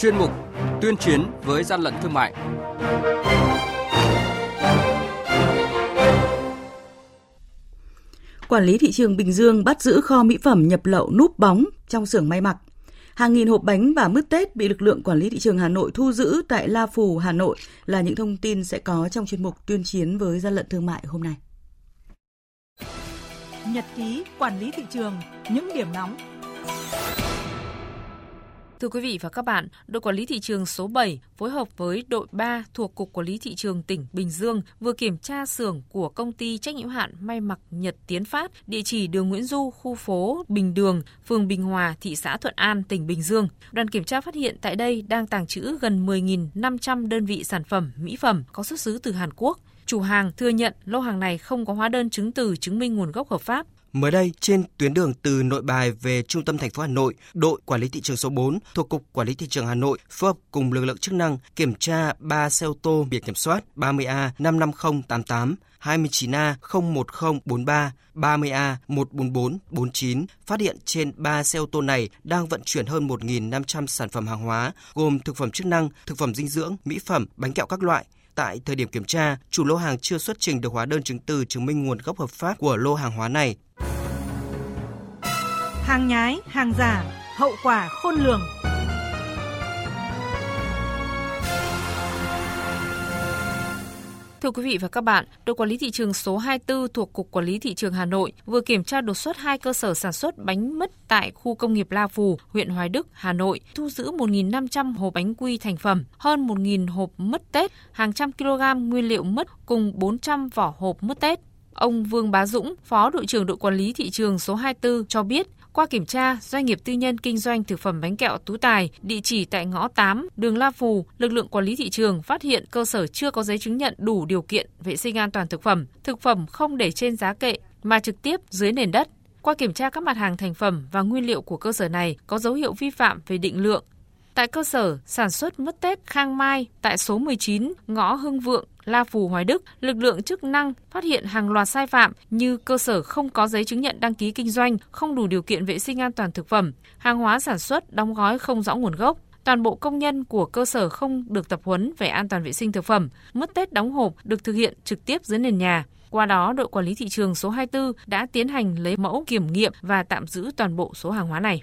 chuyên mục Tuyên chiến với gian lận thương mại. Quản lý thị trường Bình Dương bắt giữ kho mỹ phẩm nhập lậu núp bóng trong xưởng may mặc. Hàng nghìn hộp bánh và mứt Tết bị lực lượng quản lý thị trường Hà Nội thu giữ tại La Phù, Hà Nội là những thông tin sẽ có trong chuyên mục tuyên chiến với gian lận thương mại hôm nay. Nhật ký quản lý thị trường, những điểm nóng Thưa quý vị và các bạn, đội quản lý thị trường số 7 phối hợp với đội 3 thuộc Cục Quản lý Thị trường tỉnh Bình Dương vừa kiểm tra xưởng của công ty trách nhiệm hạn may mặc Nhật Tiến Phát, địa chỉ đường Nguyễn Du, khu phố Bình Đường, phường Bình Hòa, thị xã Thuận An, tỉnh Bình Dương. Đoàn kiểm tra phát hiện tại đây đang tàng trữ gần 10.500 đơn vị sản phẩm mỹ phẩm có xuất xứ từ Hàn Quốc. Chủ hàng thừa nhận lô hàng này không có hóa đơn chứng từ chứng minh nguồn gốc hợp pháp, Mới đây, trên tuyến đường từ Nội Bài về trung tâm thành phố Hà Nội, đội quản lý thị trường số 4 thuộc Cục Quản lý Thị trường Hà Nội phối hợp cùng lực lượng chức năng kiểm tra 3 xe ô tô biển kiểm soát 30A 55088, 29A 01043, 30A 14449 phát hiện trên 3 xe ô tô này đang vận chuyển hơn 1.500 sản phẩm hàng hóa gồm thực phẩm chức năng, thực phẩm dinh dưỡng, mỹ phẩm, bánh kẹo các loại. Tại thời điểm kiểm tra, chủ lô hàng chưa xuất trình được hóa đơn chứng từ chứng minh nguồn gốc hợp pháp của lô hàng hóa này. Hàng nhái, hàng giả, hậu quả khôn lường. Thưa quý vị và các bạn, đội quản lý thị trường số 24 thuộc Cục Quản lý Thị trường Hà Nội vừa kiểm tra đột xuất hai cơ sở sản xuất bánh mứt tại khu công nghiệp La Phù, huyện Hoài Đức, Hà Nội, thu giữ 1.500 hộp bánh quy thành phẩm, hơn 1.000 hộp mứt Tết, hàng trăm kg nguyên liệu mứt cùng 400 vỏ hộp mứt Tết. Ông Vương Bá Dũng, Phó đội trưởng đội quản lý thị trường số 24 cho biết, qua kiểm tra, doanh nghiệp tư nhân kinh doanh thực phẩm bánh kẹo Tú Tài, địa chỉ tại ngõ 8, đường La Phù, lực lượng quản lý thị trường phát hiện cơ sở chưa có giấy chứng nhận đủ điều kiện vệ sinh an toàn thực phẩm, thực phẩm không để trên giá kệ mà trực tiếp dưới nền đất. Qua kiểm tra các mặt hàng thành phẩm và nguyên liệu của cơ sở này có dấu hiệu vi phạm về định lượng, tại cơ sở sản xuất mứt Tết Khang Mai tại số 19 ngõ Hưng Vượng, La Phù, Hoài Đức, lực lượng chức năng phát hiện hàng loạt sai phạm như cơ sở không có giấy chứng nhận đăng ký kinh doanh, không đủ điều kiện vệ sinh an toàn thực phẩm, hàng hóa sản xuất đóng gói không rõ nguồn gốc, toàn bộ công nhân của cơ sở không được tập huấn về an toàn vệ sinh thực phẩm, mất Tết đóng hộp được thực hiện trực tiếp dưới nền nhà. Qua đó, đội quản lý thị trường số 24 đã tiến hành lấy mẫu kiểm nghiệm và tạm giữ toàn bộ số hàng hóa này.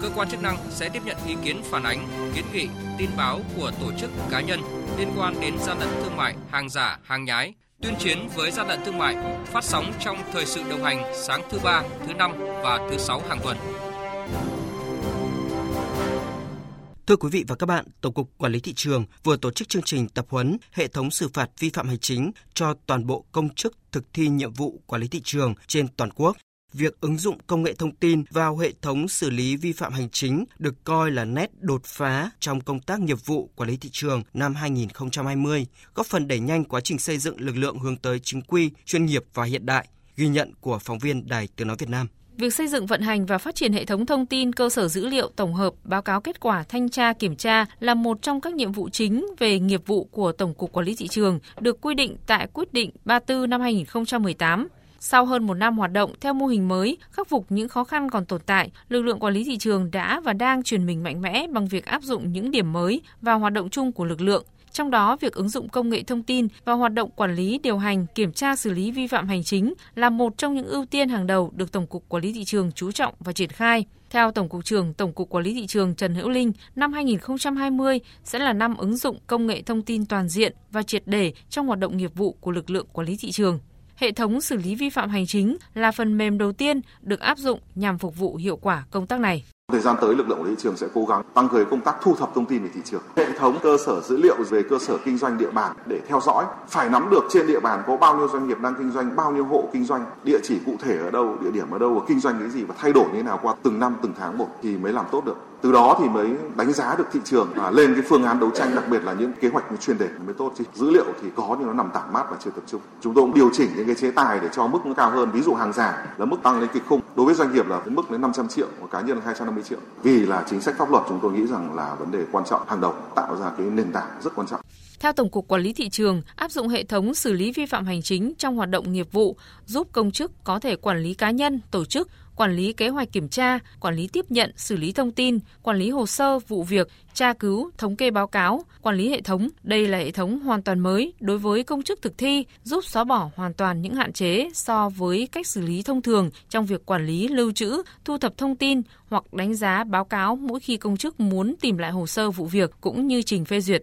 Cơ quan chức năng sẽ tiếp nhận ý kiến phản ánh, kiến nghị, tin báo của tổ chức cá nhân liên quan đến gian lận thương mại, hàng giả, hàng nhái, tuyên chiến với gian lận thương mại phát sóng trong thời sự đồng hành sáng thứ ba, thứ năm và thứ sáu hàng tuần. Thưa quý vị và các bạn, Tổng cục Quản lý thị trường vừa tổ chức chương trình tập huấn hệ thống xử phạt vi phạm hành chính cho toàn bộ công chức thực thi nhiệm vụ quản lý thị trường trên toàn quốc. Việc ứng dụng công nghệ thông tin vào hệ thống xử lý vi phạm hành chính được coi là nét đột phá trong công tác nghiệp vụ quản lý thị trường năm 2020, góp phần đẩy nhanh quá trình xây dựng lực lượng hướng tới chính quy, chuyên nghiệp và hiện đại. Ghi nhận của phóng viên Đài Tiếng Nói Việt Nam. Việc xây dựng vận hành và phát triển hệ thống thông tin cơ sở dữ liệu tổng hợp báo cáo kết quả thanh tra kiểm tra là một trong các nhiệm vụ chính về nghiệp vụ của Tổng cục Quản lý thị trường được quy định tại quyết định 34 năm 2018. Sau hơn một năm hoạt động theo mô hình mới, khắc phục những khó khăn còn tồn tại, lực lượng quản lý thị trường đã và đang chuyển mình mạnh mẽ bằng việc áp dụng những điểm mới vào hoạt động chung của lực lượng. Trong đó, việc ứng dụng công nghệ thông tin và hoạt động quản lý, điều hành, kiểm tra xử lý vi phạm hành chính là một trong những ưu tiên hàng đầu được Tổng cục Quản lý thị trường chú trọng và triển khai. Theo Tổng cục trưởng Tổng cục Quản lý thị trường Trần Hữu Linh, năm 2020 sẽ là năm ứng dụng công nghệ thông tin toàn diện và triệt để trong hoạt động nghiệp vụ của lực lượng quản lý thị trường. Hệ thống xử lý vi phạm hành chính là phần mềm đầu tiên được áp dụng nhằm phục vụ hiệu quả công tác này. Thời gian tới, lực lượng quản lý thị trường sẽ cố gắng tăng cường công tác thu thập thông tin về thị trường, hệ thống cơ sở dữ liệu về cơ sở kinh doanh địa bàn để theo dõi, phải nắm được trên địa bàn có bao nhiêu doanh nghiệp đang kinh doanh, bao nhiêu hộ kinh doanh, địa chỉ cụ thể ở đâu, địa điểm ở đâu và kinh doanh cái gì và thay đổi như thế nào qua từng năm từng tháng một thì mới làm tốt được từ đó thì mới đánh giá được thị trường và lên cái phương án đấu tranh đặc biệt là những kế hoạch chuyên đề mới tốt. Chứ dữ liệu thì có nhưng nó nằm tản mát và chưa tập trung. Chúng tôi cũng điều chỉnh những cái chế tài để cho mức nó cao hơn. Ví dụ hàng giả là mức tăng lên kịch khung. Đối với doanh nghiệp là mức đến 500 triệu và cá nhân là 250 triệu. Vì là chính sách pháp luật chúng tôi nghĩ rằng là vấn đề quan trọng. Hàng đầu tạo ra cái nền tảng rất quan trọng. Theo Tổng cục Quản lý thị trường, áp dụng hệ thống xử lý vi phạm hành chính trong hoạt động nghiệp vụ giúp công chức có thể quản lý cá nhân, tổ chức, quản lý kế hoạch kiểm tra, quản lý tiếp nhận, xử lý thông tin, quản lý hồ sơ, vụ việc, tra cứu, thống kê báo cáo, quản lý hệ thống. Đây là hệ thống hoàn toàn mới đối với công chức thực thi, giúp xóa bỏ hoàn toàn những hạn chế so với cách xử lý thông thường trong việc quản lý lưu trữ, thu thập thông tin hoặc đánh giá báo cáo mỗi khi công chức muốn tìm lại hồ sơ vụ việc cũng như trình phê duyệt.